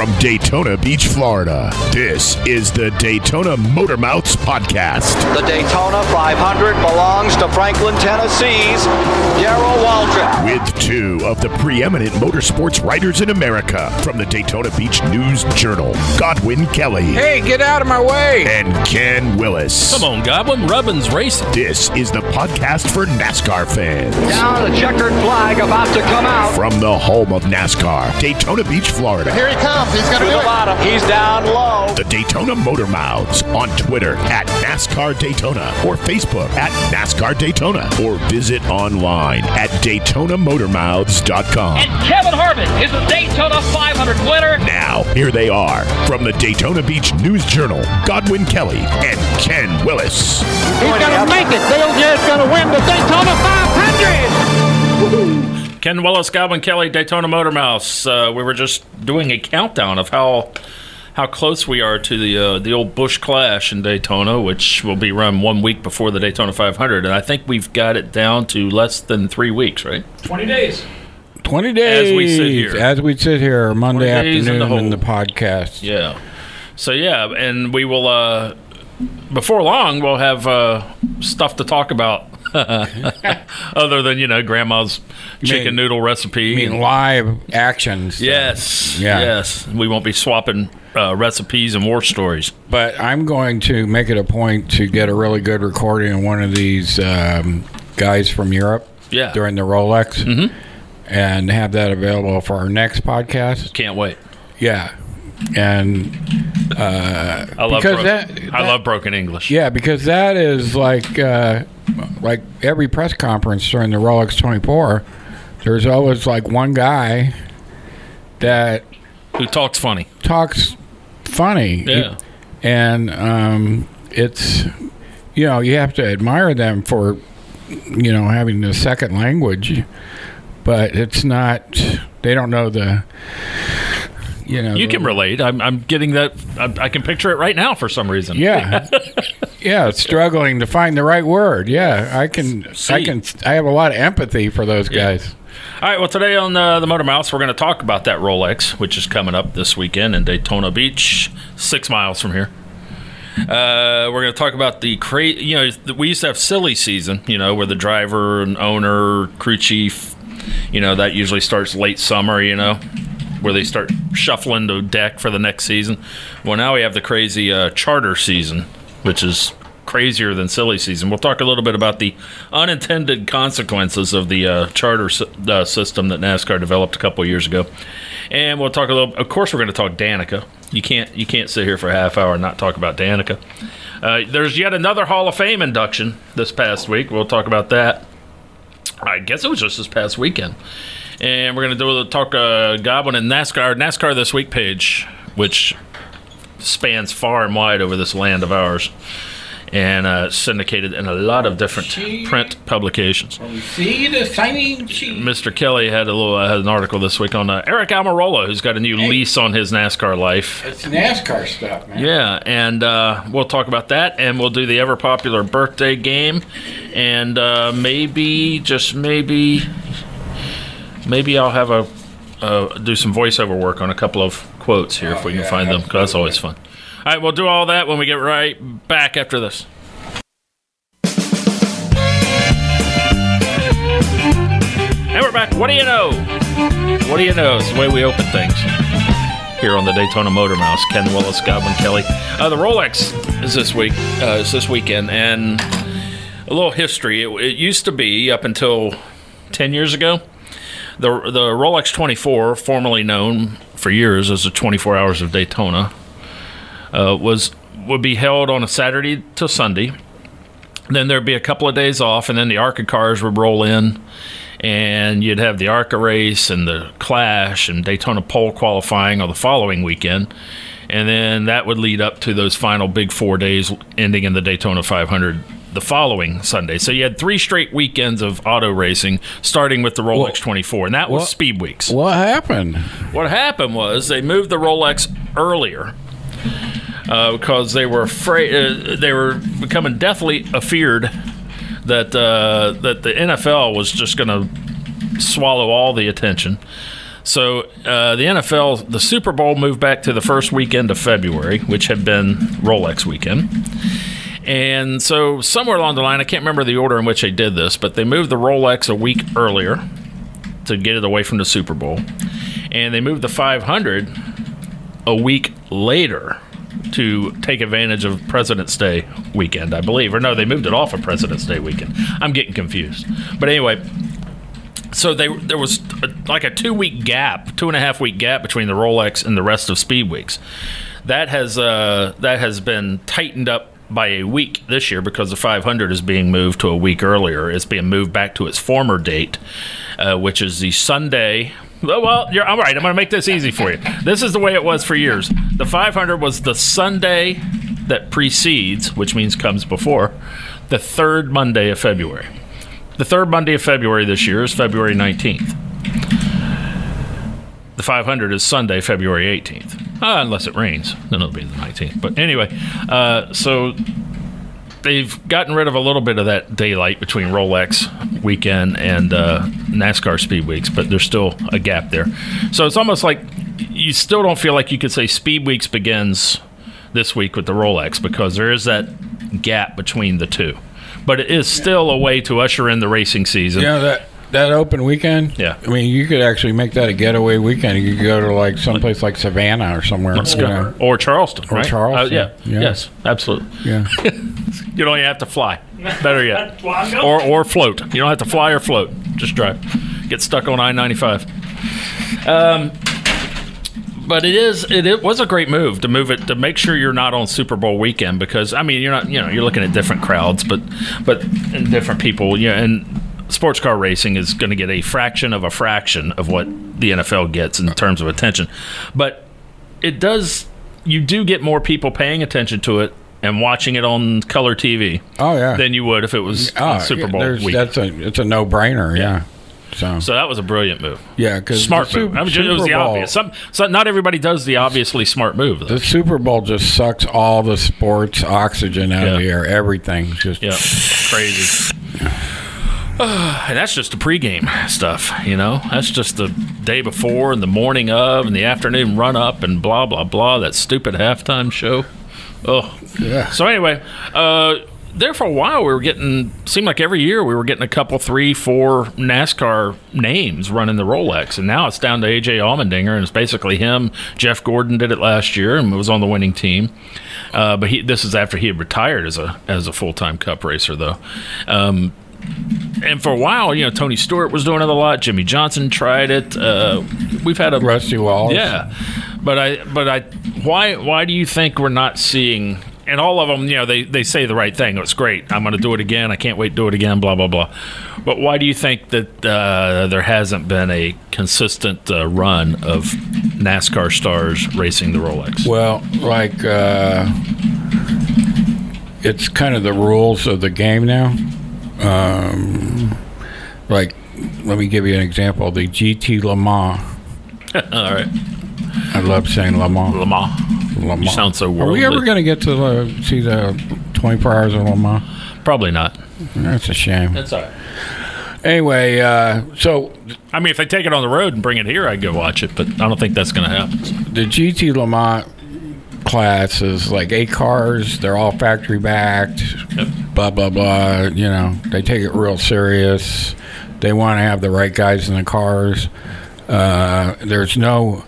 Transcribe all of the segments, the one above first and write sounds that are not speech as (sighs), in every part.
from Daytona Beach, Florida. This is the Daytona Motor Mouths Podcast. The Daytona 500 belongs to Franklin, Tennessee's Darrell Waltrip. With two of the preeminent motorsports writers in America from the Daytona Beach News Journal, Godwin Kelly Hey, get out of my way! and Ken Willis. Come on, Goblin. Rubbin's racing. This is the podcast for NASCAR fans. Now the checkered flag about to come out. From the home of NASCAR, Daytona Beach, Florida. Here he comes. He's going To to do the it. bottom. He's down low. The Daytona Motor Mouths on Twitter at NASCAR Daytona or Facebook at NASCAR Daytona or visit online at DaytonaMotorMouths.com. And Kevin Harvick is the Daytona 500 winner. Now, here they are from the Daytona Beach News Journal, Godwin Kelly and Ken Willis. He's going to make it. Dale Jarrett's going to win the Daytona 500. Ken Willis, Goblin Kelly, Daytona Motor Mouths. Uh, we were just doing a countdown of how how close we are to the uh, the old Busch Clash in Daytona, which will be run one week before the Daytona 500, and I think we've got it down to less than three weeks, right? 20 days. 20 days. As we sit here. As we sit here Monday 20 days in the afternoon in the, podcast. Yeah. So yeah, and we will. Uh, before long, we'll have uh, stuff to talk about. (laughs) Other than you know, Grandma's chicken mean- noodle recipe. I mean, live actions. Yes, Yeah. yes. We won't be swapping uh, recipes and war stories. But I'm going to make it a point to get a really good recording of one of these um, guys from Europe Yeah, during the Rolex Mhm. and have that available for our next podcast. can't wait. Yeah. And I love Because bro- that- I love broken English. yeah, because that is like uh, like every press conference during the Rolex 24, there's always like one guy that Who talks funny? talks funny. Yeah. And um, it's, you know, you have to admire them for, you know, having the second language, but it's not, they don't know the, you know. You can relate. I'm, I'm getting that. I, I can picture it right now for some reason. Yeah. (laughs) yeah, struggling to find the right word. Yeah, I can, I can, I have a lot of empathy for those Yeah. guys. All right. Well, today on uh, the Motor Mouths, we're going to talk about that Rolex, which is coming up this weekend in Daytona Beach, six miles from here. Uh, we're going to talk about the cra You know, we used to have silly season. You know, where the driver and owner, crew chief, you know, that usually starts late summer. You know, where they start shuffling the deck for the next season. Well, now we have the crazy uh, charter season, which is crazier than silly season. We'll talk a little bit about the unintended consequences of the uh, charter uh, system that NASCAR developed a couple years ago, and we'll talk a little. Of course, we're going to talk Danica. You can't you can't sit here for a half hour and not talk about Danica. Uh, there's yet another Hall of Fame induction this past week. We'll talk about that. I guess it was just this past weekend. And we're going to do a little talk uh, Goblin and NASCAR. NASCAR This Week page, which spans far and wide over this land of ours and uh, syndicated in a lot of different print publications. See the signing sheet. Mr. Kelly had a little uh, had an article this week on uh, Aric Almirola, who's got a new lease on his NASCAR life. It's NASCAR stuff, man. Yeah, and uh, we'll talk about that, and we'll do the ever popular birthday game, and uh, maybe just maybe, maybe I'll have a uh, do some voiceover work on a couple of quotes here if we can find them, 'cause that's always fun. All right, we'll do all that when we get right back after this. And we're back. What do you know? What do you know? It's the way we open things here on the Daytona Motor Mouths. Ken Willis, Goblin Kelly. Uh, the Rolex is this week. Uh, is this weekend, and a little history. It, it used to be up until ten years ago. The the Rolex 24, formerly known for years as the 24 Hours of Daytona, uh, was would be held on a Saturday to Sunday. Then there'd be a couple of days off, and then the ARCA cars would roll in, and you'd have the ARCA race and the Clash and Daytona pole qualifying on the following weekend. And then that would lead up to those final big four days ending in the Daytona 500 the following Sunday. So you had three straight weekends of auto racing, starting with the Rolex Well- 24, and that was well- Speed Weeks. What happened? What happened was they moved the Rolex earlier uh, because they were afraid uh, they were becoming deathly afeared that uh, that the NFL was just going to swallow all the attention. So uh, the NFL, the Super Bowl moved back to the first weekend of February, which had been Rolex weekend. And so somewhere along the line, I can't remember the order in which they did this, but they moved the Rolex a week earlier to get it away from the Super Bowl, and they moved the 500 a week later to take advantage of President's Day weekend, I believe. Or no, they moved it off of President's Day weekend. I'm getting confused. But anyway, so they there was a, like a two week gap, two and a half week gap between the Rolex and the rest of Speed Weeks. That has uh, that has been tightened up by a week this year because the 500 is being moved to a week earlier. It's being moved back to its former date, uh, which is the Sunday. Well, well, you're all right. I'm going to make this easy for you. This is the way it was for years. The 500 was the Sunday that precedes, which means comes before, the third Monday of February. The third Monday of February this year is February 19th. The 500 is Sunday, February 18th. Uh, unless it rains, then it'll be the 19th. But anyway, uh, so they've gotten rid of a little bit of that daylight between Rolex weekend and uh, NASCAR Speed Weeks, but there's still a gap there. So it's almost like you still don't feel like you could say Speed Weeks begins this week with the Rolex because there is that gap between the two. But it is still a way to usher in the racing season. Know that that open weekend. Yeah. I mean, you could actually make that a getaway weekend. You could go to like someplace like Savannah or somewhere. Let's go. know. Or Charleston, Or right? Charleston, Uh, yeah. yeah. Yes, absolutely. Yeah. (laughs) You don't even have to fly. Better yet. (laughs) or or float. You don't have to fly or float. Just drive. Get stuck on I ninety five. Um, but it is it, it was a great move to move it to make sure you're not on Super Bowl weekend because I mean you're not you know you're looking at different crowds but but and different people yeah and sports car racing is going to get a fraction of a fraction of what the NFL gets in terms of attention but it does you do get more people paying attention to it and watching it on color TV Oh yeah. than you would if it was oh, Super Bowl week. That's a it's a no brainer. Yeah. So, So that was a brilliant move. yeah, because Smart move. I mean, it was the obvious. Some, so not everybody does the obviously smart move. Though. The Super Bowl just sucks all the sports oxygen out of Yeah. the air. Everything's just Yeah, crazy. (sighs) and that's just the pregame stuff, you know. That's just the day before and the morning of and the afternoon run up and blah blah blah. That stupid halftime show. Oh, Yeah. So anyway, uh, there for a while we were getting seemed like every year we were getting a couple, three, four NASCAR names running the Rolex, and now it's down to AJ Allmendinger, and it's basically him. Jeff Gordon did it last year and was on the winning team, uh, but he, this is after he had retired as a as a full time Cup racer, though. Um, and for a while, you know, Tony Stewart was doing it a lot. Jimmie Johnson tried it. Uh, we've had a Rusty Wallace. yeah, but I, but I, why, why do you think we're not seeing? And all of them, you know, they, they say the right thing. It's great. I'm going to do it again. I can't wait to do it again. Blah blah blah. But why do you think that uh, there hasn't been a consistent uh, run of NASCAR stars racing the Rolex? Well, like uh, it's kind of the rules of the game now. Um, like, let me give you an example: the GT Le Mans. (laughs) all right, I love saying Le Mans. Le Mans. Le Mans. sound so Are we ever going to get to the, see the 24 hours of Le Mans? Probably not. That's a shame. That's all right. Anyway, uh, so I mean, if they take it on the road and bring it here, I'd go watch it. But I don't think that's going to happen. the GT Le Mans class is like eight cars. They're all factory backed. Yep. Blah blah blah. You know, they take it real serious. They want to have the right guys in the cars. Uh, there's no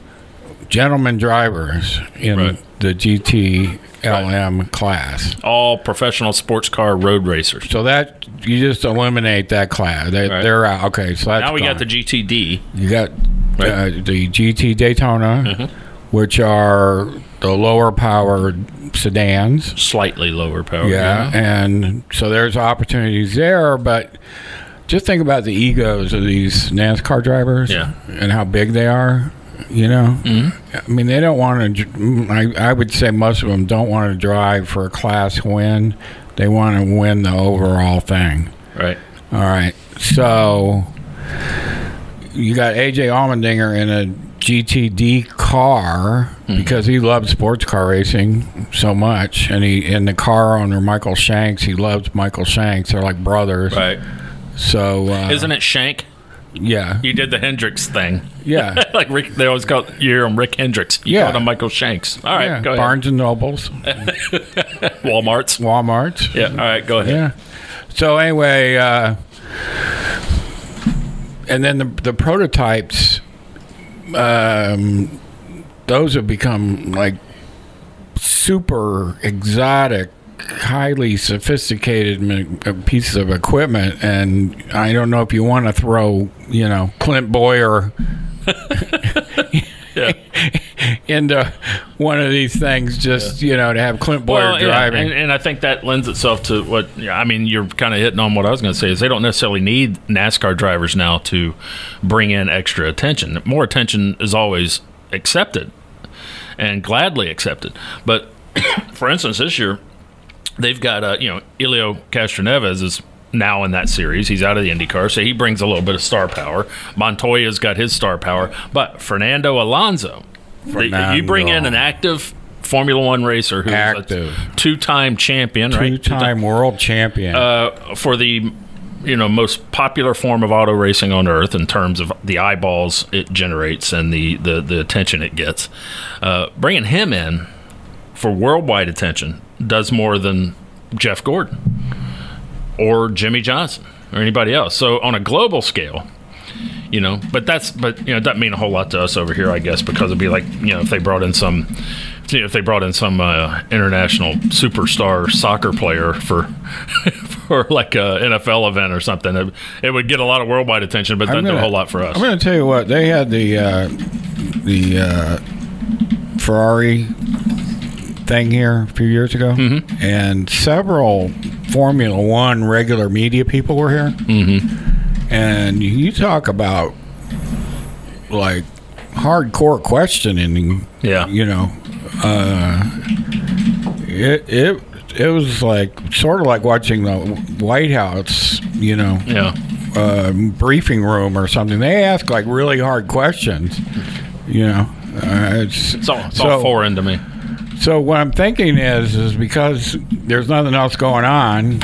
gentleman drivers in Right. the GT LM class. All professional sports car road racers. So that you just eliminate that class. They, Right. They're out. Okay, so that's Now we got gone. the GTD. You got uh, the GT Daytona, Mm-hmm. which are the lower powered sedans. slightly lower power. Yeah, and so there's opportunities there, but just think about the egos of these NASCAR drivers Yeah. and how big they are. You know, mm-hmm. I mean, they don't want to. I, I would say most of them don't want to drive for a class win. They want to win the overall thing. Right. All right. So you got AJ Allmendinger in a GTD car because he loves sports car racing so much, and he and the car owner Michael Shanks. He loves Michael Shanks. They're like brothers. Right. So uh, Isn't it Shank? Yeah, You did the Hendrix thing. yeah, (laughs) like Rick, they always call you hear him Rick Hendrix. You Yeah. called him Michael Shanks. All right, yeah. go ahead. Barnes and Nobles, (laughs) Walmart's. WalMarts. Yeah. All right, go ahead. Yeah. So anyway, uh, and then the the prototypes, um, those have become like super exotic, highly sophisticated uh, pieces of equipment, and I don't know if you want to throw, you know, Clint Bowyer. (laughs) Yeah. into (laughs) one of these things, just you know, to have Clint Bowyer Well, yeah, driving. and, and I think that lends itself to what I mean. You're kind of hitting on what I was going to say is they don't necessarily need NASCAR drivers now to bring in extra attention. More attention is always accepted and gladly accepted. But (coughs) for instance, this year they've got uh, you know Helio Castroneves is now in that series. He's out of the IndyCar, so he brings a little bit of star power. Montoya's got his star power, but Fernando Alonso, the- you bring in an active Formula One racer who's Active. a two-time champion, right? Two-time world champion. uh, for the you know most popular form of auto racing on earth in terms of the eyeballs it generates and the the, the attention it gets. Uh, bringing him in for worldwide attention does more than Jeff Gordon or Jimmie Johnson or anybody else. So on a global scale. You know, but that's but you know it doesn't mean a whole lot to us over here, I guess, because it'd be like you know if they brought in some, you know, if they brought in some uh, international superstar soccer player for (laughs) for like a NFL event or something, it, it would get a lot of worldwide attention, but doesn't do a whole lot for us. I'm going to tell you what they had the uh, the uh, Ferrari thing here a few years ago, Mm-hmm. and several Formula One regular media people were here. Mm-hmm. And you talk about like hardcore questioning. Yeah. you know, uh, it it it was like sort of like watching the White House. You know, yeah, uh, briefing room or something. They ask like really hard questions. You know, uh, it's, it's all, it's so, all foreign to me. So what I'm thinking is, is because there's nothing else going on,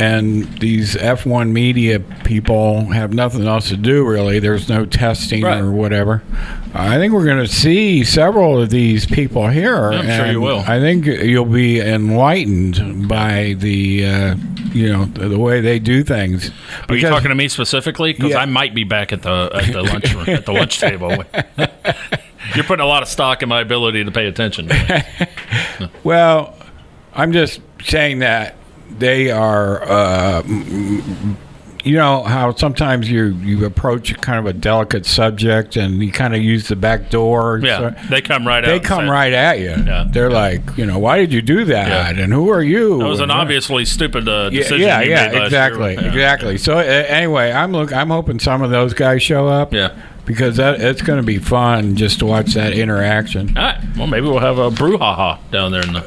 and these F1 media people have nothing else to do really. There's no testing Right. or whatever. I think we're going to see several of these people here. I'm sure you will. I think you'll be enlightened by the, uh, you know, the, the way they do things. Are you talking to me specifically? Because Yeah. I might be back at the at the lunch at the lunch table. (laughs) You're putting a lot of stock in my ability to pay attention. (laughs) Well, I'm just saying that they are. Uh, you know how sometimes you you approach kind of a delicate subject and you kind of use the back door. Yeah, So- they come right they come right at you. Yeah. They're like, you know, why did you do that? Yeah. And who are you? That was an And- obviously stupid uh, decision. yeah, yeah, exactly, year. Yeah. exactly. So uh, anyway, I'm look, I'm hoping some of those guys show up. Yeah. because that it's going to be fun just to watch that interaction All right. Well, maybe we'll have a brouhaha down there in the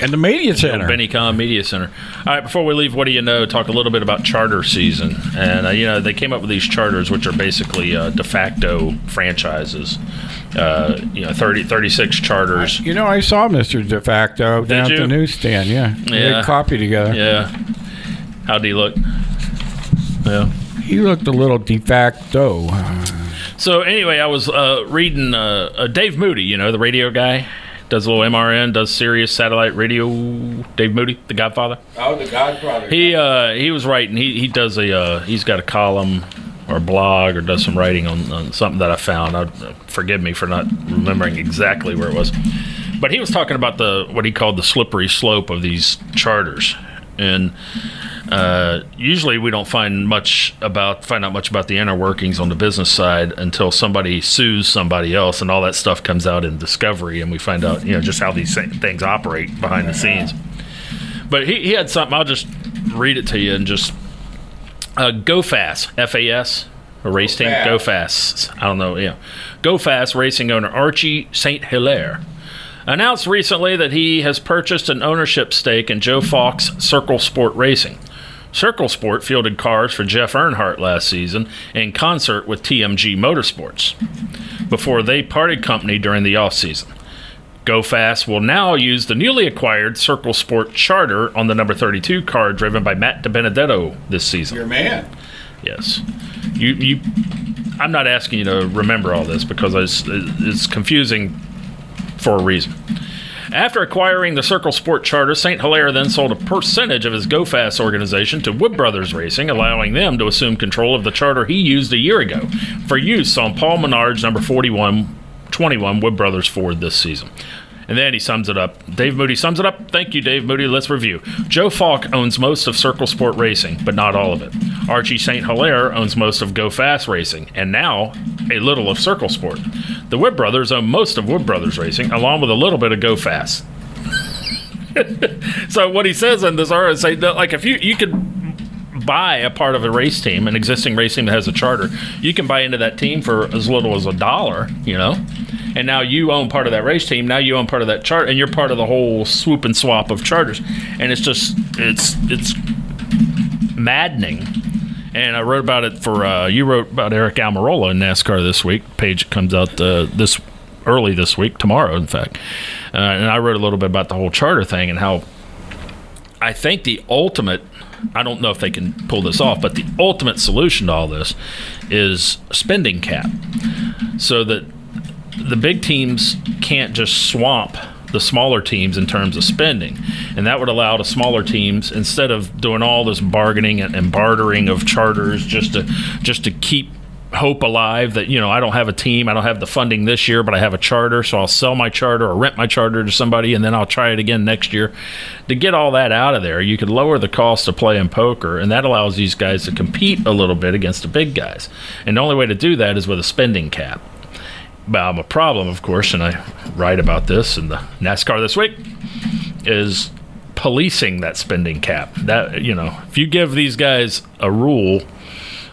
and the media center. Benny Kahn Media Center. All right. Before we leave, what do you know? Talk a little bit about charter season, and uh, you know they came up with these charters, which are basically uh, de facto franchises. Uh, you know, 30, 36 charters. You know, I saw Mr. De Facto down at the newsstand. Yeah, Yeah. had coffee together. Yeah. How do you look? Yeah. He looked a little de facto. So anyway, I was uh, reading uh, uh, Dave Moody, you know, the radio guy, does a little MRN, does Sirius satellite radio. Dave Moody, the Godfather. oh, the Godfather. He uh, he was writing. He he does a uh, he's got a column or a blog or does some writing on, on something that I found. I, forgive me for not remembering exactly where it was, but he was talking about the what he called the slippery slope of these charters, and uh, usually we don't find much about find out much about the inner workings on the business side until somebody sues somebody else, and all that stuff comes out in discovery, and we find out you know just how these things operate behind the scenes. But he, he had something. I'll just read it to you and just uh, go fast. F A S. A race team. Go fast. I don't know. Yeah. Go fast. Racing owner Archie Saint Hilaire announced recently that he has purchased an ownership stake in Joe Falk Circle Sport Racing. Circle Sport fielded cars for Jeff Earnhardt last season in concert with TMG Motorsports before they parted company during the offseason. Go Fast will now use the newly acquired Circle Sport charter on the number 32 car driven by Matt DiBenedetto this season. Your man. Yes. You you I'm not asking you to remember all this because it's, it's confusing for a reason. After acquiring the Circle Sport charter, St. Hilaire then sold a percentage of his Go Fast organization to Wood Brothers Racing, allowing them to assume control of the charter he used a year ago for use on Paul Menard's number 41, 21 Wood Brothers Ford this season. And then he sums it up. Dave Moody sums it up. Thank you, Dave Moody. Let's review. Joe Falk owns most of Circle Sport Racing, but not all of it. Archie St. Hilaire owns most of Go Fast Racing, and now a little of Circle Sport. The Wood Brothers own most of Wood Brothers Racing, along with a little bit of Go Fast. (laughs) so what he says in this article like if you you could buy a part of a race team, an existing race team that has a charter, you can buy into that team for as little as a dollar, you know. And now you own part of that race team. Now you own part of that chart, and you're part of the whole swoop and swap of charters. And it's just it's it's maddening. And I wrote about it for uh, you wrote about Aric Almirola in NASCAR this week. Page comes out uh, this early this week, tomorrow, in fact. Uh, and I wrote a little bit about the whole charter thing and how I think the ultimate I don't know if they can pull this off, but the ultimate solution to all this is spending cap. So that the big teams can't just swamp the smaller teams in terms of spending. And that would allow the smaller teams instead of doing all this bargaining and, bartering of charters just to just to keep hope alive that you know I don't have a team, I don't have the funding this year, but I have a charter, so I'll sell my charter or rent my charter to somebody, and then I'll try it again next year. To get all that out of there, you could lower the cost of playing poker, and that allows these guys to compete a little bit against the big guys. And the only way to do that is with a spending cap. But I'm a problem, of course, and I write about this in the NASCAR this week. Is policing that spending cap. That you know, if you give these guys a rule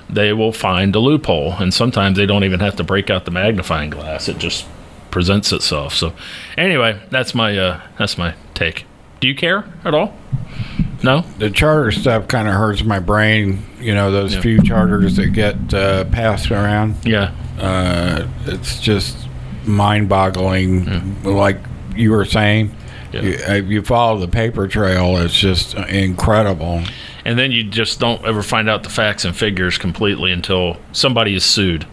they will find a loophole. And sometimes they don't even have to break out the magnifying glass; it just presents itself. So, anyway, that's my uh, that's my take. Do you care at all? No. The charter stuff kind of hurts my brain. You know, those Yeah. few charters that get uh, passed around. Yeah. Uh, it's just mind-boggling. Like you were saying, Yeah. you, uh, you follow the paper trail. It's just incredible. And then you just don't ever find out the facts and figures completely until somebody is sued.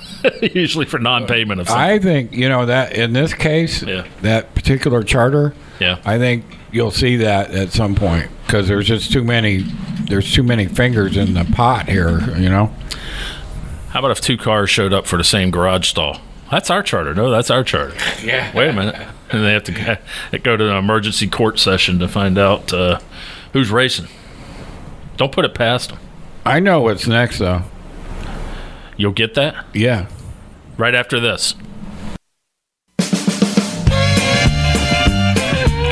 (laughs) Usually for non-payment of something. I think you know that in this case, Yeah. that particular charter. yeah. I think you'll see that at some point because there's just too many. There's too many fingers in the pot here. You know. How about if two cars showed up for the same garage stall? That's our charter. No, that's our charter. Yeah. Wait a minute. (laughs) And they have to go- to an emergency court session to find out uh, who's racing. Don't put it past them. I know what's next though. You'll get that Yeah. right after this.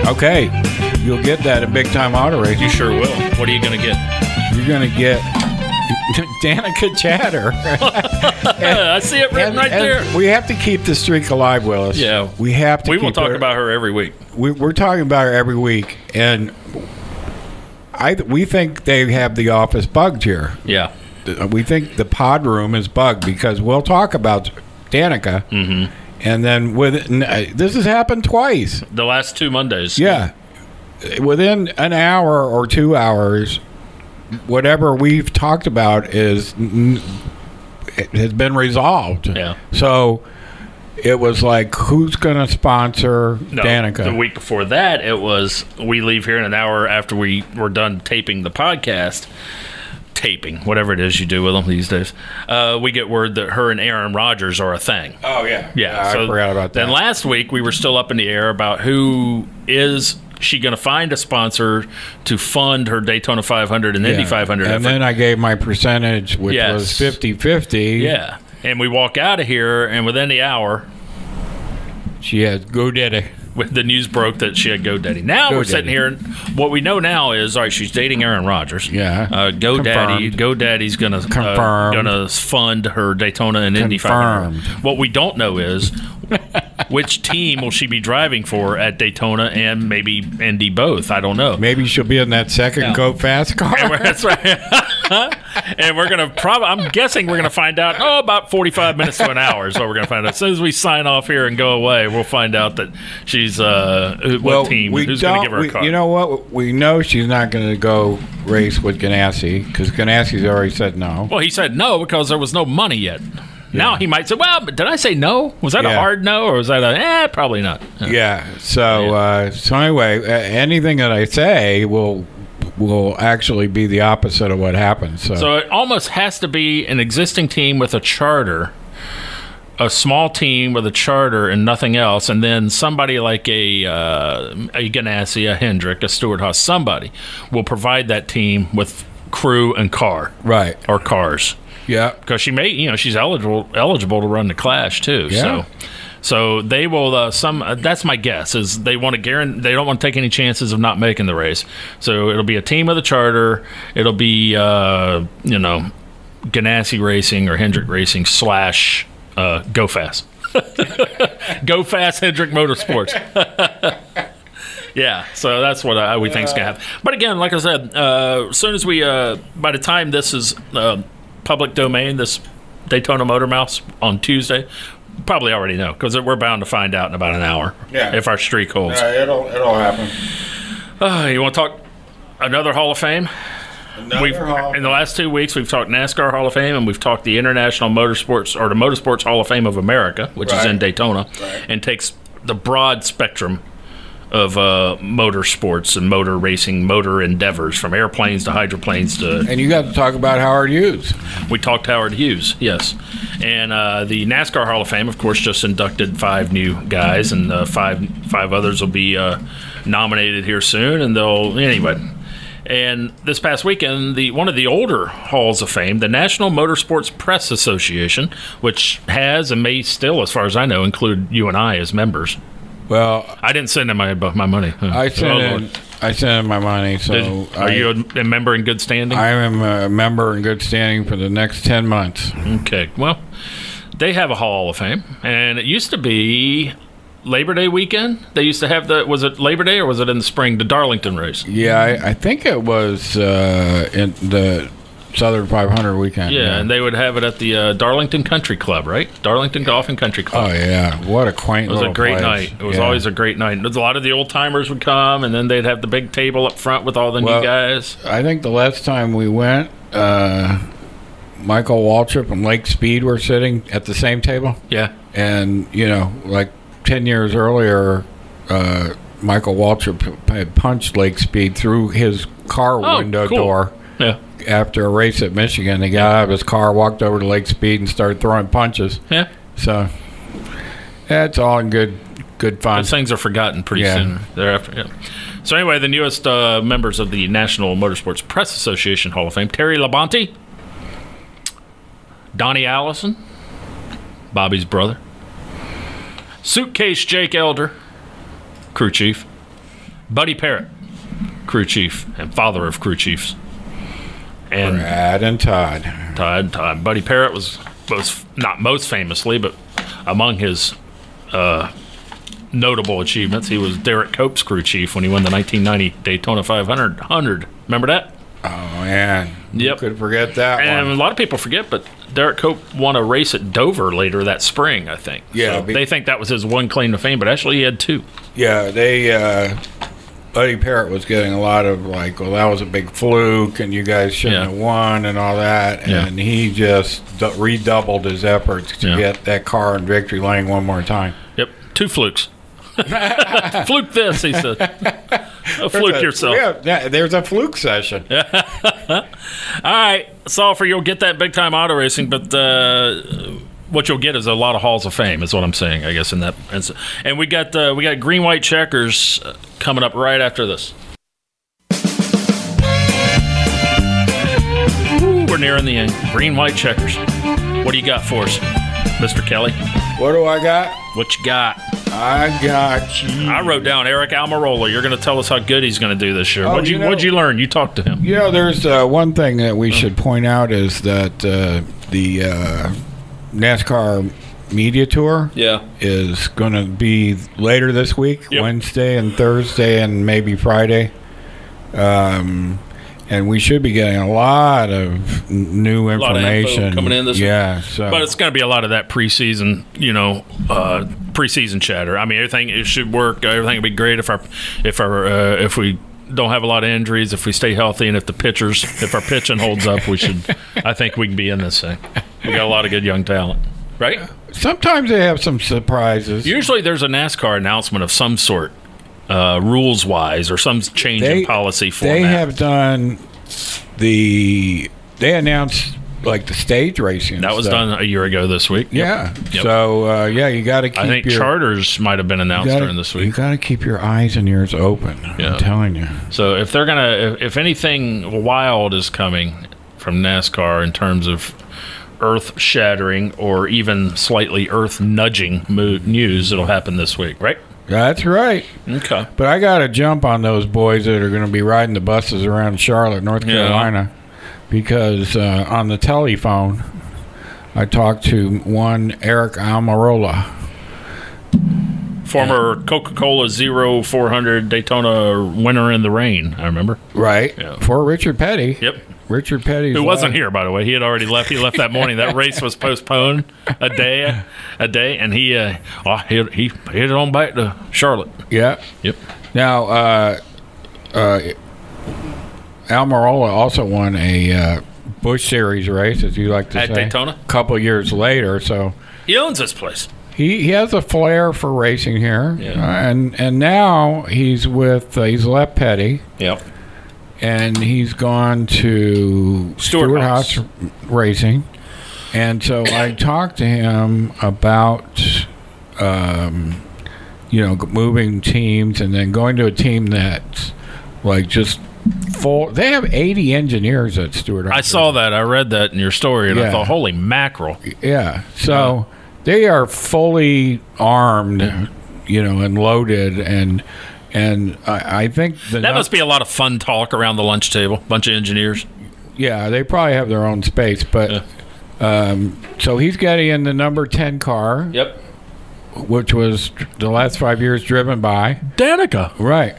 Okay. You'll get that at Big Time Auto Race. You sure will. What are you going to get? You're gonna get (laughs) Danica Chatter. (laughs) I see it written And- right and there. We have to keep the streak alive, Willis. Yeah. We have to. We will talk her- about her every week. we, we're talking about her every week, and I we think they have the office bugged here. Yeah. We think the pod room is bugged because we'll talk about Danica, Mm-hmm. and then with this has happened twice. The last two Mondays. Yeah, within an hour or two hours, whatever we've talked about is it has been resolved. Yeah. So it was like, who's going to sponsor No, Danica? The week before that, it was we leave here in an hour after we were done taping the podcast. Taping, whatever it is you do with them these days. Uh, we get word that her and Aaron Rodgers are a thing. oh yeah, Yeah, I so forgot about that. And last week we were still up in the air about who is she going to find a sponsor to fund her Daytona 500 and Indy 500 and effort. then I gave my percentage, which Yes. was 50-50. yeah, and we walk out of here, and within the hour, she had GoDaddy. the news broke that she had GoDaddy. Now we're GoDaddy. sitting here, and what we know now is, all right, she's dating Aaron Rodgers. Yeah. uh, GoDaddy. GoDaddy's gonna uh, gonna fund her Daytona and Indy 500. What we don't know is which team will she be driving for at Daytona and maybe Indy both. I don't know. Maybe she'll be in that second Go Fast (laughs) car. And That's right. (laughs) and we're gonna probably. I'm guessing we're gonna find out. Oh, about 45 minutes to an hour is what we're gonna find out. As soon as we sign off here and go away, we'll find out that she's uh who- what team we who's gonna give her a we- car. You know what? We know she's not going to go race with Ganassi because Ganassi's already said no. well, he said no because there was no money yet. Now he might say, "Well, did I say no? Was that a hard no, or was that a eh? Probably not." Yeah. So uh, so anyway, anything that I say will will actually be the opposite of what happens. So, So it almost has to be an existing team with a charter, a small team with a charter and nothing else, and then somebody like a uh, a Ganassi, a Hendrick, a Stewart Haas, somebody will provide that team with crew and car right. or cars Yeah. because she may, you know, she's eligible eligible to run the Clash too. Yeah. So. So they will. Uh, some. Uh, that's my guess. Is they want to guarantee. They don't want to take any chances of not making the race. So it'll be a team of the charter. It'll be uh, you know, Ganassi Racing or Hendrick Racing slash uh, Go Fast. (laughs) Go Fast Hendrick Motorsports. (laughs) yeah, so that's what uh, we think's gonna happen. But again, like I said, uh, as soon as we, uh, by the time this is uh, public domain, this Daytona Motor Mouths on Tuesday, probably already know because we're bound to find out in about an hour Yeah. if our streak holds. Yeah, it'll it'll happen. Uh, you want to talk another Hall of Fame? We've, Hall- in the last two weeks, we've talked NASCAR Hall of Fame and we've talked the International Motorsports or the Motorsports Hall of Fame of America, which is in Daytona, Right. and takes the broad spectrum of uh, motorsports and motor racing, motor endeavors, from airplanes to hydroplanes to And you got to talk about Howard Hughes. we talked Howard Hughes, yes, and uh, the NASCAR Hall of Fame, of course, just inducted five new guys, and uh, five five others will be uh, nominated here soon, and they'll anyway. And this past weekend, the one of the older halls of fame, the National Motorsports Press Association, which has and may still, as far as I know, include you and I as members. Well, I didn't send him my my money. I Oh, sent in, I sent in my money. So Did- are I, you a, a member in good standing? I am a member in good standing for the next ten months. Okay. Well, they have a Hall of Fame, and it used to be Labor Day weekend. They used to have the was it Labor Day or was it in the spring? The Darlington race. Yeah, I, I think it was uh, in the Southern 500 weekend. Yeah, and they would have it at the uh, Darlington Country Club, right? Darlington Golf and Country Club. oh yeah, what a quaint. It was a great place. night. It was Yeah. always a great night. A lot of the old timers would come, and then they'd have the big table up front with all the Well, new guys. I think the last time we went, uh, Michael Waltrip and Lake Speed were sitting at the same table, Yeah, and you know, like ten years earlier, uh, Michael Waltrip had punched Lake Speed through his car Oh, window cool. door. After a race at Michigan, he got out of his car, walked over to Lake Speed, and started throwing punches. yeah. So that's all in good, good fun. Those things are forgotten pretty Yeah. soon thereafter. Yeah. So anyway, the newest uh, members of the National Motorsports Press Association Hall of Fame: Terry Labonte, Donnie Allison, Bobby's brother, Suitcase Jake Elder, crew chief, Buddy Parrott, crew chief and father of crew chiefs, and Brad and Todd. Todd, Todd. Buddy Parrott was was not most famously, but among his uh, notable achievements, he was Derrike Cope's crew chief when he won the 1990 Daytona 500. 100. Remember that? Oh man, Yep. could forget that And a lot of people forget, but Derrike Cope won a race at Dover later that spring, I think. Yeah, So be- they think that was his one claim to fame, but actually he had two. Yeah, they. Uh, Buddy Parrott was getting a lot of like, well, that was a big fluke, and you guys shouldn't Yeah. have won, and all that. Yeah. And he just d- redoubled his efforts to Yeah. get that car in victory lane one more time. Yep, two flukes. (laughs) fluke this, he said. (laughs) A fluke yourself. Yeah, there's a fluke session. (laughs) All right, Sulfur, you'll get that big time auto racing, but uh, what you'll get is a lot of halls of fame. Is what I'm saying, I guess. In that, and, so- and we got uh, we got green white checkers uh, coming up right after this. Ooh, we're nearing the end. Green white checkers. What do you got for us, Mister Kelly? What do I got? What you got? I got you. I wrote down Aric Almirola. You're going to tell us how good he's going to do this year. Oh, what'd you, you know- What'd you learn? You talked to him. You know, there's uh, one thing that we should point out is that uh, the uh, NASCAR media tour Yeah. is going to be later this week, Yep. Wednesday and Thursday, and maybe Friday. Um, and we should be getting a lot of n- new lot of info information coming in this week. Yeah, so But it's going to be a lot of that preseason, you know, uh, preseason chatter. I mean, everything it should work. Everything will be great if our if our uh, if we don't have a lot of injuries, if we stay healthy, and if the pitchers, if our pitching holds up, we should. I think we can be in this thing. We got a lot of good young talent. right? Sometimes they have some surprises. Usually there's a NASCAR announcement of some sort, uh, rules wise, or some change in policy format. They have done the. They announced like the stage racing. that was stuff. done a year ago this week. Yep. Yeah. Yep. So uh, yeah, you got to keep. I think your, charters might have been announced gotta- during this week. You got to keep your eyes and ears open. Yeah. I'm telling you. So if they're gonna, if, if anything wild is coming from NASCAR in terms of earth shattering or even slightly earth nudging news, that'll happen this week, right? That's right. Okay. But I got to jump on those boys that are going to be riding the buses around Charlotte, North Yeah. Carolina, because uh, on the telephone, I talked to one Aric Almirola. Former Coca-Cola Zero 400 Daytona winner in the rain. I remember. Right. Yeah. For Richard Petty. Yep. Richard Petty. Who wasn't here, by the way? He had already left. He left that morning. That (laughs) race was postponed a day, a day, and he uh, oh, he he headed on back to Charlotte. Yeah. Yep. Now, uh, uh, Almirola also won a uh, Busch Series race, as you like to At say, Daytona? A couple years later, so He owns this place. he, he has a flair for racing here, Yeah. And and now he's with uh, he's left Petty, Yep. And he's gone to Stewart Haas. Haas Racing, and so I (coughs) talked to him about. Um, you know, moving teams and then going to a team that's like just full. They have 80 engineers at Stewart. I saw that. I read that in your story, and I thought, holy mackerel! Yeah. So they are fully armed, you know, and loaded and and I, I think the That must be a lot of fun talk around the lunch table. Bunch of engineers. yeah they probably have their own space, but um, so he's getting in the number 10 car, Yep. which was the last five years driven by Danica. right.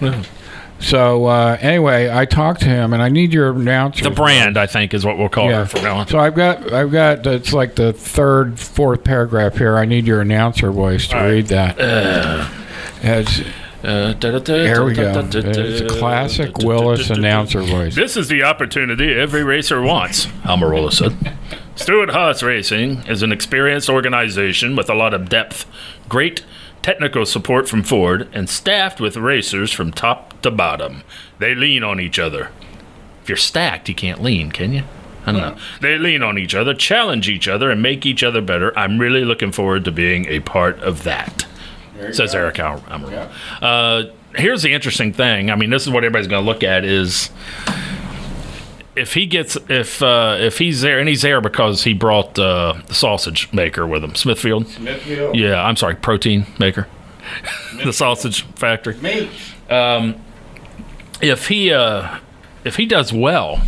So uh, anyway, I talked to him, and I need your announcer. The brand, I think, is what we'll call her from now on. So I've got, I've got. It's like the third, fourth paragraph here. I need your announcer voice to read that. As Uh, there we go. It's classic Willis announcer voice. This is the opportunity every racer wants, Almirola said. Stewart Haas Racing is an experienced organization with a lot of depth, great technical support from Ford, and staffed with racers from top to bottom. They lean on each other. If you're stacked, you can't lean, can you? I don't know. They lean on each other, challenge each other, and make each other better. I'm really looking forward to being a part of that. Says Aric Al- Almirola. Uh, here's the interesting thing. I mean, this is what everybody's going to look at is if he gets if uh, if he's there and he's there because he brought uh, the sausage maker with him, Smithfield. Smithfield. Yeah, I'm sorry, protein maker, (laughs) the sausage factory. Me. If he uh, if he does well,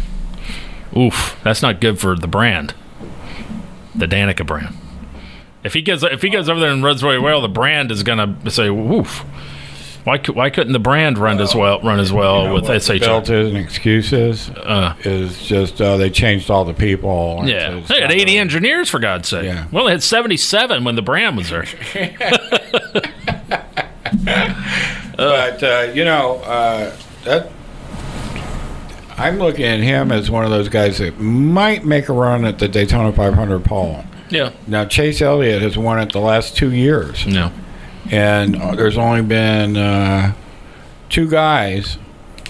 oof, that's not good for the brand, the Danica brand. If he goes if he goes over there and runs really well, the brand is gonna say, "Woof." Why, why couldn't the brand run as well run as well You know with SHR? Belt is and excuses Uh. is just uh, they changed all the people. Yeah, they had 80 really- engineers for God's sake. Yeah. Well, they had 77 when the brand was there. (laughs) But uh, you know uh, that I'm looking at him as one of those guys that might make a run at the Daytona 500 pole. Yeah, Now Chase Elliott has won it the last two years, no, and uh, there's only been uh, two guys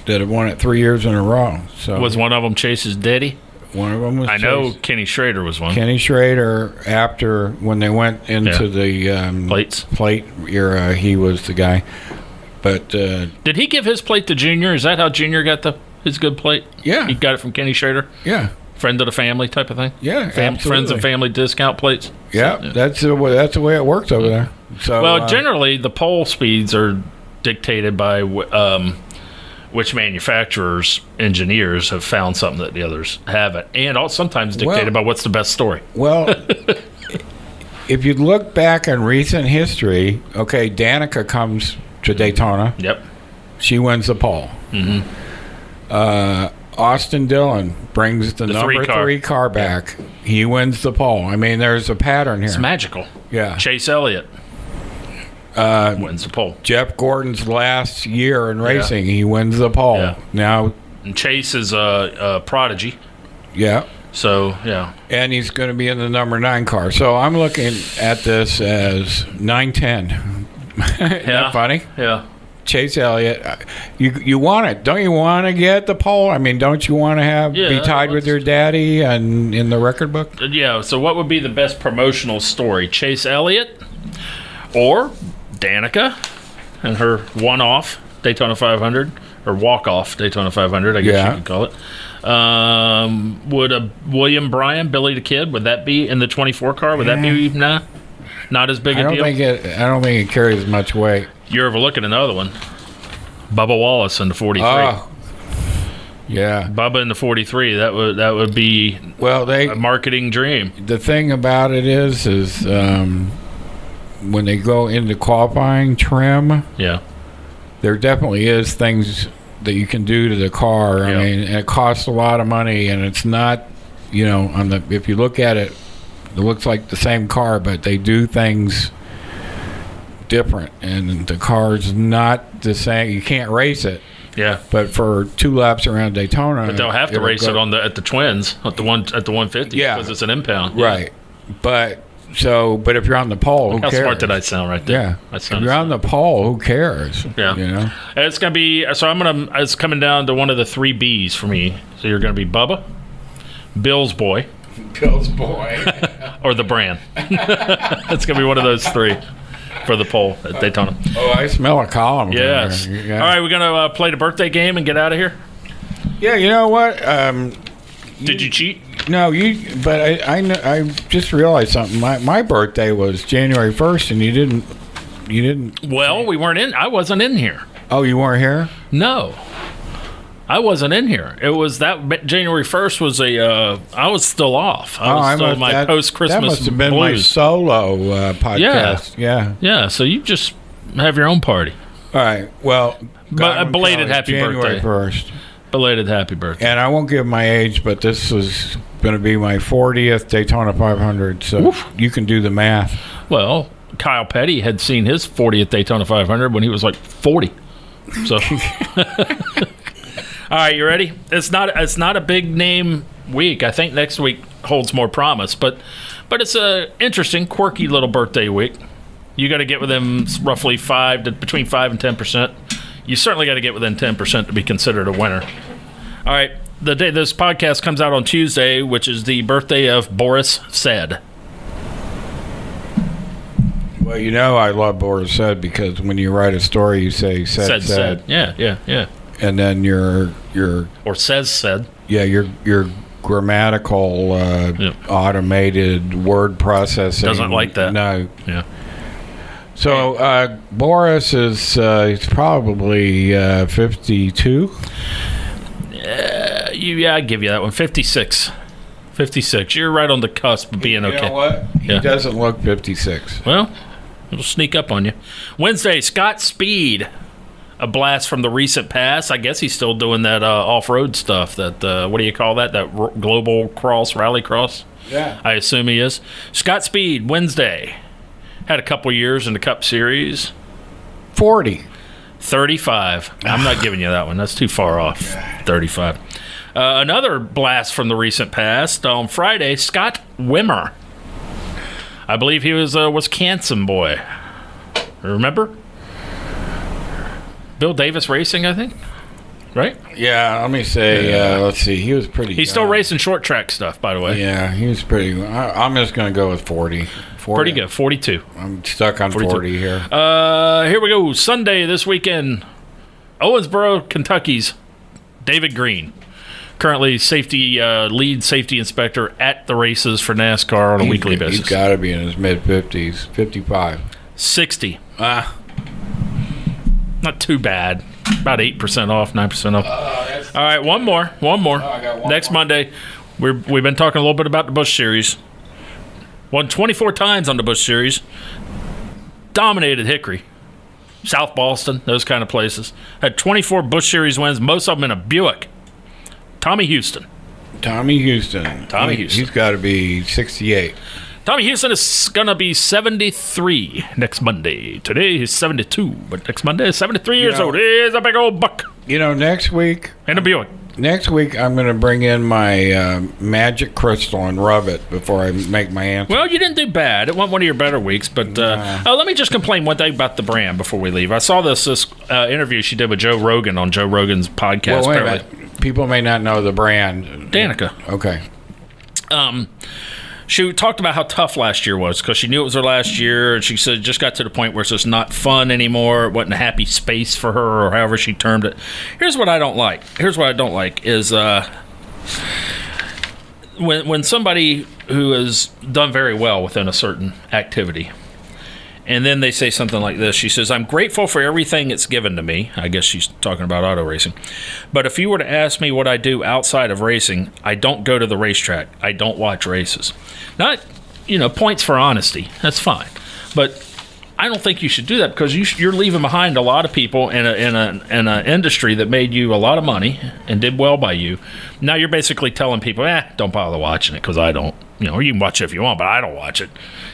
that have won it three years in a row. So was one of them Chase's daddy? one of them was I know Kenny Schrader was one. Kenny Schrader. After when they went into Yeah. the um, Plates. plate era, he was the guy. But uh, Did he give his plate to Junior? Is that how Junior got the his good plate? Yeah. he got it from Kenny Schrader, yeah, friend of the family type of thing. Yeah, Fam- friends and family discount plates. Yeah, that's the way, that's the way it works over there. So Well, uh, generally the pole speeds are dictated by um, which manufacturers engineers have found something that the others haven't, and also sometimes dictated Well- by what's the best story. well, (laughs) if you look back in recent history, okay, Danica comes to Daytona, Yep. she wins the pole. Mm-hmm. Uh, Austin Dillon brings the, The number three car. three car back. He wins the pole. I mean, there's a pattern here. It's magical. yeah, Chase Elliott uh, wins the pole. Jeff Gordon's last year in racing, he wins the pole. Yeah. Now, And Chase is a, a prodigy. yeah, So yeah, and he's going to be in the number nine car. So I'm looking at this as nine ten. (laughs) Isn't Yeah. that funny? yeah. Chase Elliott, uh, you you want it? Don't you want to get the pole? I mean, don't you want to have Yeah, be tied with your daddy and in the record book? Uh, Yeah. So what would be the best promotional story? Chase Elliott or Danica and her one-off Daytona 500 or walk-off Daytona 500? I guess Yeah. you could call it. Um, would a William Byron, Billy the Kid, would that be in the 24 car? Would that be nah? Not as big I a don't deal. think it. I don't think it carries as much weight. You're overlooking another one. Bubba Wallace in the 43. Oh, yeah. Bubba in the 43. That would that would be Well, they a marketing dream. the thing about it is, is um, when they go into qualifying trim, Yeah. there definitely is things that you can do to the car. I Yeah. mean, it costs a lot of money, and it's not, you know, on the if you look at it, it looks like the same car, but they do things different, and the car's not the same. You can't race it, Yeah. but for two laps around Daytona, But they'll have to race go- it on the at the twins at the one at the 150 Yeah. because it's an impound. right. But so, but if you're on the pole, who How cares? smart did I sound right there? Yeah, if you're on the pole, who cares? Yeah. you know. It's gonna be so. I'm gonna. It's coming down to one of the three B's for me. So you're gonna be Bubba, Bill's boy, Bill's boy. (laughs) or the brand. (laughs) it's gonna be one of those three for the poll at Daytona. oh, I smell a column. Yes. Yeah. All right, we're gonna uh, play the birthday game and get out of here. Yeah, you know what? Um, Did you cheat? no, you. But I, I, kn- I just realized something. My my birthday was January first, and you didn't. You didn't. Well, we weren't in. I wasn't in here. Oh, you weren't here. No. I wasn't in here. It was that January first was a. Uh, I was still off. I oh, was I still must, my post Christmas That must have been my solo uh, podcast. Yeah. yeah, yeah. so you just have your own party. All right. Well, But a belated happy January birthday. first. Belated happy birthday. And I won't give my age, but this is going to be my 40th Daytona 500. So you can do the math. Well, Kyle Petty had seen his 40th Daytona 500 when he was like 40. So, (laughs) (laughs) all right, you ready? It's not it's not a big name week. I think next week holds more promise, but but it's a interesting, quirky little birthday week. You got to get within roughly five to between five and ten percent. You certainly got to get within ten percent to be considered a winner. All right, the day this podcast comes out on Tuesday, which is the birthday of Boris Said. Well, you know I love Boris Said because when you write a story, you say said said, said, said. Yeah, yeah, yeah. And then your your Or says said. yeah your your grammatical uh, Yeah. automated word processing Doesn't like that. No. Yeah. So uh, Boris is uh, he's probably uh, fifty two. Uh, yeah, I give you that one. 56. 56. You're right on the cusp of being okay. You know what? He Yeah. doesn't look fifty six. Well, it'll sneak up on you. Wednesday, Scott Speed. A blast from the recent past. I guess he's still doing that uh, off-road stuff. That uh, what do you call that? That r- global cross, rally cross. Yeah. I assume he is. Scott Speed Wednesday had a couple years in the Cup Series. Forty. 35. I'm not (sighs) giving you that one. That's too far off. 35. Uh, another blast from the recent past on Friday. Scott Wimmer. I believe he was a Wisconsin boy. Remember? Bill Davis Racing, I think. Right? Yeah. Let me say. Uh, let's see. He was pretty. Good. He's still young. racing short track stuff, by the way. Yeah, he was pretty. I, I'm just going to go with 40. 40. Pretty good. 42. I'm stuck on 42. 40 here. Uh, here we go. Sunday this weekend. Owensboro, Kentucky's David Green. Currently safety uh, lead safety inspector at the races for NASCAR on a He's- weekly basis. He's got to be in his mid 50s, 55. 60. Ah, Not too bad. About 8% off, 9% off. Uh, All right, one more. One more. Oh, I got one Next more. Monday, we're, we've been talking a little bit about the Busch Series. Won 24 times on the Busch Series. Dominated Hickory. South Boston, those kind of places. Had 24 Busch Series wins, most of them in a Buick. Tommy Houston. Tommy Houston. Tommy He- Houston. He's got to be 68. Tommy Houston is going to be 73 next Monday. Today he's 72, but next Monday is 73 years know- old. He's a big old buck You know, next week, and a Buick. next week I'm going to bring in my uh, magic crystal and rub it before I make my answer. Well, you didn't do bad. It wasn't one of your better weeks, but uh, oh, let me just complain one thing about the brand before we leave. I saw this this uh, interview she did with Joe Rogan on Joe Rogan's podcast. well, People may not know the brand. Danica. Okay. um, she talked about how tough last year was because she knew it was her last year, and she said it just got to the point where it's just not fun anymore. It wasn't a happy space for her, or however she termed it. Here's what I don't like. Here's what I don't like is uh, when when somebody who has done very well within a certain activity. And then they say something like this. She says, I'm grateful for everything it's given to me. I guess she's talking about auto racing. But if you were to ask me what I do outside of racing, I don't go to the racetrack. I don't watch races. Not, you know, points for honesty. That's fine. But I don't think you should do that because you you're leaving behind a lot of people in a in a in an industry that made you a lot of money and did well by you. Now you're basically telling people, eh, don't bother watching it because I don't. You know, you can watch it if you want, but I don't watch it.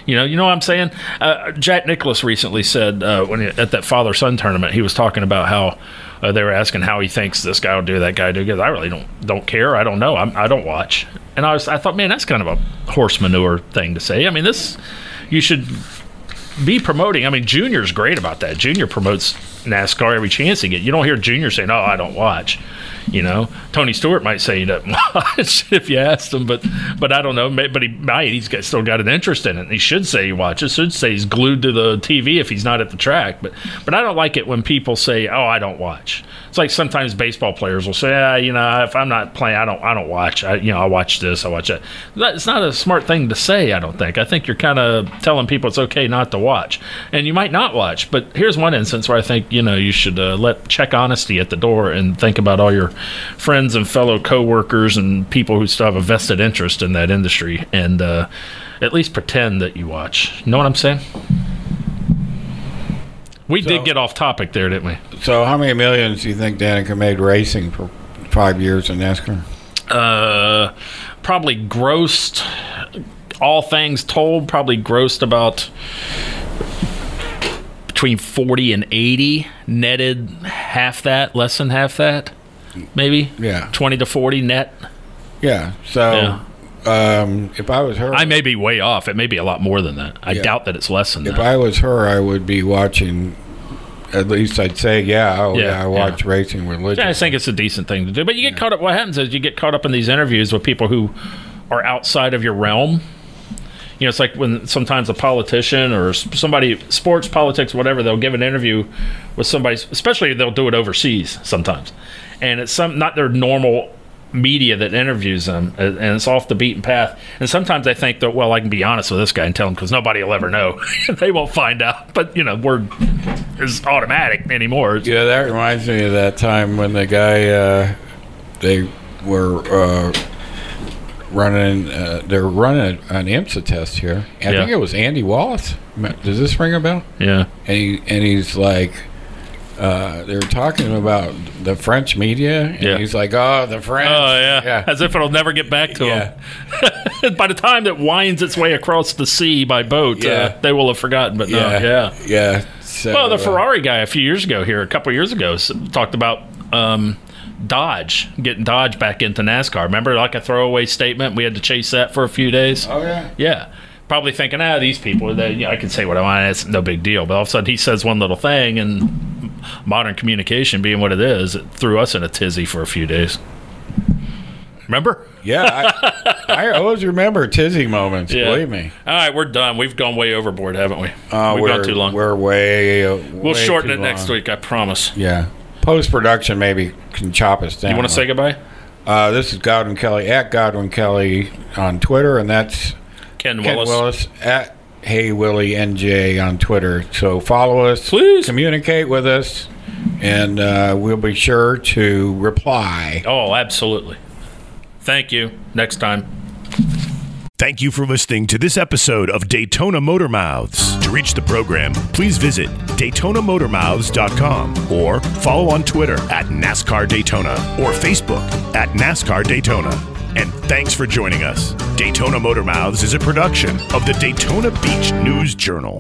You know, you know what I'm saying? Uh, Jack Nicklaus recently said uh, when he, at that father son tournament, he was talking about how uh, they were asking how he thinks this guy will do, that guy will do. Because I really don't don't care. I don't know. I'm, I don't watch. And I was I thought, man, that's kind of a horse manure thing to say. I mean, this you should be promoting. I mean, Junior's great about that. Junior promotes NASCAR every chance he gets. You don't hear Junior saying, "Oh, I don't watch." You know, Tony Stewart might say he doesn't (laughs) watch if you asked him, but but I don't know. But he might. He's got, still got an interest in it. He should say he watches. Should say he's glued to the TV if he's not at the track. But but I don't like it when people say, "Oh, I don't watch." It's like sometimes baseball players will say, ah, "You know, if I'm not playing, I don't I don't watch. I you know I watch this, I watch that." It's not a smart thing to say. I don't think. I think you're kind of telling people it's okay not to watch, and you might not watch. But here's one instance where I think you know you should uh, let check honesty at the door and think about all your friends and fellow coworkers and people who still have a vested interest in that industry, and uh, at least pretend that you watch. You know what I'm saying? We So- did get off topic there, didn't we? So, how many millions do you think Danica made racing for five years in NASCAR? uh, probably grossed all things told probably grossed about between 40 and 80 netted half that less than half that maybe Yeah. 20 to 40 net Yeah. So, um, if I was her, i may be way off it may be a lot more than that i Yeah. doubt that it's less than if that If I was her, I would be watching. At least I'd say, yeah, oh Yeah, yeah, I watch racing religiously. Yeah, I think it's a decent thing to do. But you get caught up. What happens is you get caught up in these interviews with people who are outside of your realm. You know, it's like when sometimes a politician or somebody, sports, politics, whatever, they'll give an interview with somebody, especially they'll do it overseas sometimes. And it's some not their normal media that interviews them, uh, and it's off the beaten path. And sometimes I think that, well, I can be honest with this guy and tell him because nobody will ever know. (laughs) they won't find out. But, you know, word is automatic anymore. Yeah, that reminds me of that time when the guy uh, they were uh, running, uh, they're running an IMSA test here. I Yeah. think it was Andy Wallace. Does this ring a bell? yeah. And he and he's like. Uh, they were talking about the French media, and Yeah. he's like, "Oh, the French." Oh yeah. yeah, as if it'll never get back to Yeah. them. (laughs) by the time that winds its way across the sea by boat, uh, they will have forgotten. But no, yeah, yeah. yeah. So, Well, the uh, Ferrari guy a few years ago here, a couple years ago, talked about um, Dodge getting Dodge back into NASCAR. Remember, like a throwaway statement, we had to chase that for a few days. Oh yeah. Yeah. Probably thinking, ah, these people, they, you know, I can say what I want. It's no big deal. But all of a sudden, he says one little thing, and modern communication being what it is, it threw us in a tizzy for a few days. Remember? Yeah, I, (laughs) I always remember tizzy moments. Believe me. All right, we're done. We've gone way overboard, haven't we? Uh, We've we're, gone too long. We're way. uh, We'll shorten it next long. week, I promise. Yeah. Post production maybe can chop us down. You want to say goodbye? Uh, this is Godwin Kelly at Godwin Kelly on Twitter, and that's Ken Ken Willis. Willis at Hey Willie NJ on Twitter. So follow us, Please. communicate with us, and uh, we'll be sure to reply. Oh, absolutely. Thank you. Next time. Thank you for listening to this episode of Daytona Motor Mouths. To reach the program, please visit DaytonaMotorMouths.com or follow on Twitter at NASCAR Daytona or Facebook at NASCAR Daytona. And thanks for joining us. Daytona Motor Mouths is a production of the Daytona Beach News Journal.